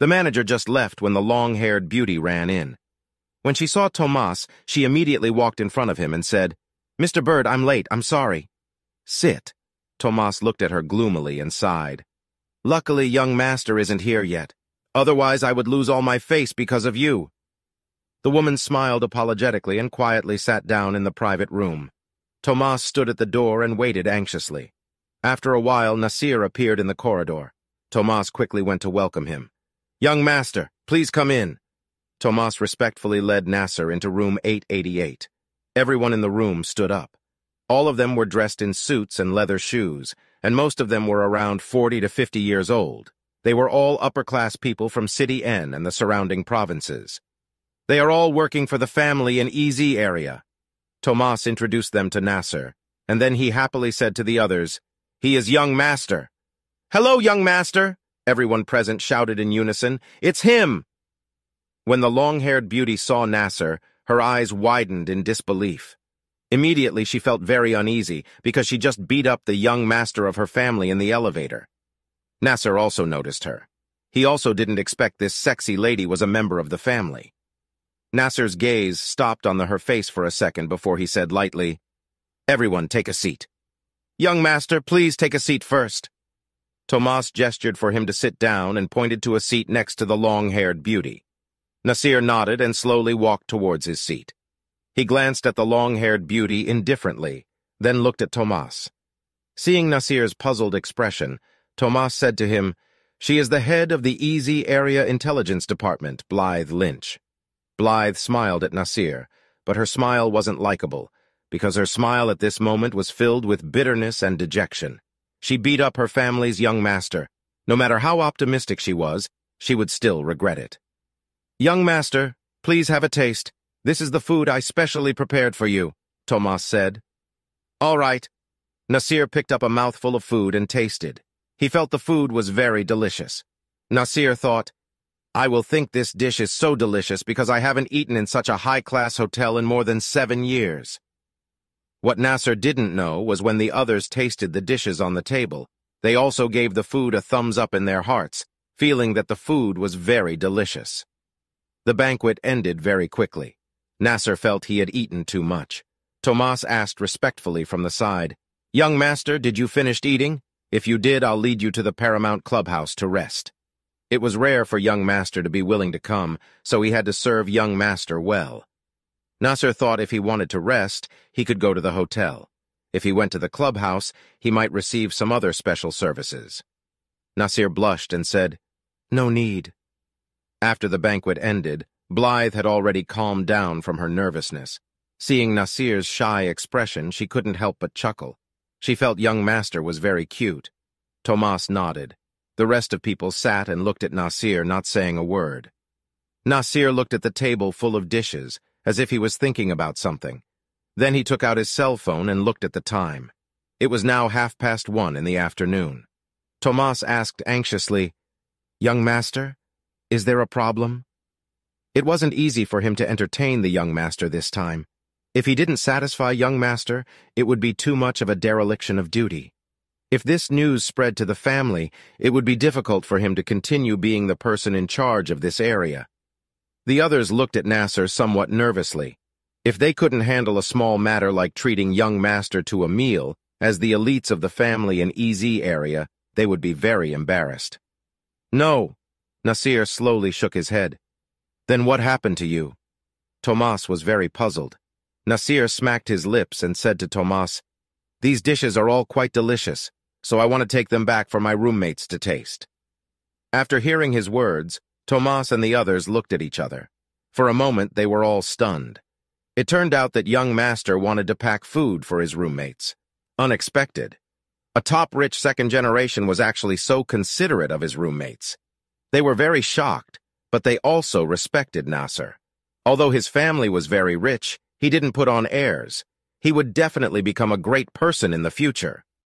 The manager just left when the long-haired beauty ran in. When she saw Tomas, she immediately walked in front of him and said, Mr. Bird, I'm late, I'm sorry. Sit. Tomas looked at her gloomily and sighed. Luckily, young master isn't here yet. Otherwise, I would lose all my face because of you. The woman smiled apologetically and quietly sat down in the private room. Tomas stood at the door and waited anxiously. After a while, Nassir appeared in the corridor. Tomas quickly went to welcome him. Young master, please come in. Tomas respectfully led Nassir into room 888. Everyone in the room stood up. All of them were dressed in suits and leather shoes, and most of them were around 40 to 50 years old. They were all upper-class people from City N and the surrounding provinces. They are all working for the family in EZ area. Tomas introduced them to Nassir, and then he happily said to the others, He is young master. Hello, young master, Everyone present shouted in unison, It's him! When the long-haired beauty saw Nassir, her eyes widened in disbelief. Immediately she felt very uneasy because she just beat up the young master of her family in the elevator. Nassir also noticed her. He also didn't expect this sexy lady was a member of the family. Nassir's gaze stopped on the, her face for a second before he said lightly, Everyone take a seat. Young master, please take a seat first. Tomas gestured for him to sit down and pointed to a seat next to the long-haired beauty. Nassir nodded and slowly walked towards his seat. He glanced at the long-haired beauty indifferently, then looked at Tomas. Seeing Nassir's puzzled expression, Tomas said to him, She is the head of the Easy Area Intelligence Department, Blythe Lynch. Blythe smiled at Nassir, but her smile wasn't likable, because her smile at this moment was filled with bitterness and dejection. She beat up her family's young master. No matter how optimistic she was, she would still regret it. Young master, please have a taste. This is the food I specially prepared for you, Tomas said. All right. Nassir picked up a mouthful of food and tasted. He felt the food was very delicious. Nassir thought, I will think this dish is so delicious because I haven't eaten in such a high-class hotel in more than seven years. What Nassir didn't know was when the others tasted the dishes on the table, they also gave the food a thumbs up in their hearts, feeling that the food was very delicious. The banquet ended very quickly. Nassir felt he had eaten too much. Tomas asked respectfully from the side, Young master, did you finish eating? If you did, I'll lead you to the Paramount Clubhouse to rest. It was rare for young master to be willing to come, so he had to serve young master well. Nassir thought if he wanted to rest, he could go to the hotel. If he went to the clubhouse, he might receive some other special services. Nassir blushed and said, No need. After the banquet ended, Blythe had already calmed down from her nervousness. Seeing Nassir's shy expression, she couldn't help but chuckle. She felt young master was very cute. Tomas nodded. The rest of people sat and looked at Nassir, not saying a word. Nassir looked at the table full of dishes, as if he was thinking about something. Then he took out his cell phone and looked at the time. It was now half past one in the afternoon. Tomas asked anxiously, Young master, is there a problem? It wasn't easy for him to entertain the young master this time. If he didn't satisfy young master, it would be too much of a dereliction of duty. If this news spread to the family, it would be difficult for him to continue being the person in charge of this area. The others looked at Nassir somewhat nervously. If they couldn't handle a small matter like treating young master to a meal, as the elites of the family in EZ area, they would be very embarrassed. No, Nassir slowly shook his head. Then what happened to you? Tomas was very puzzled. Nassir smacked his lips and said to Tomas, These dishes are all quite delicious, so I want to take them back for my roommates to taste. After hearing his words, Tomas and the others looked at each other. For a moment, they were all stunned. It turned out that young master wanted to pack food for his roommates. Unexpected. A top-rich second generation was actually so considerate of his roommates. They were very shocked, but they also respected Nassir. Although his family was very rich, he didn't put on airs. He would definitely become a great person in the future.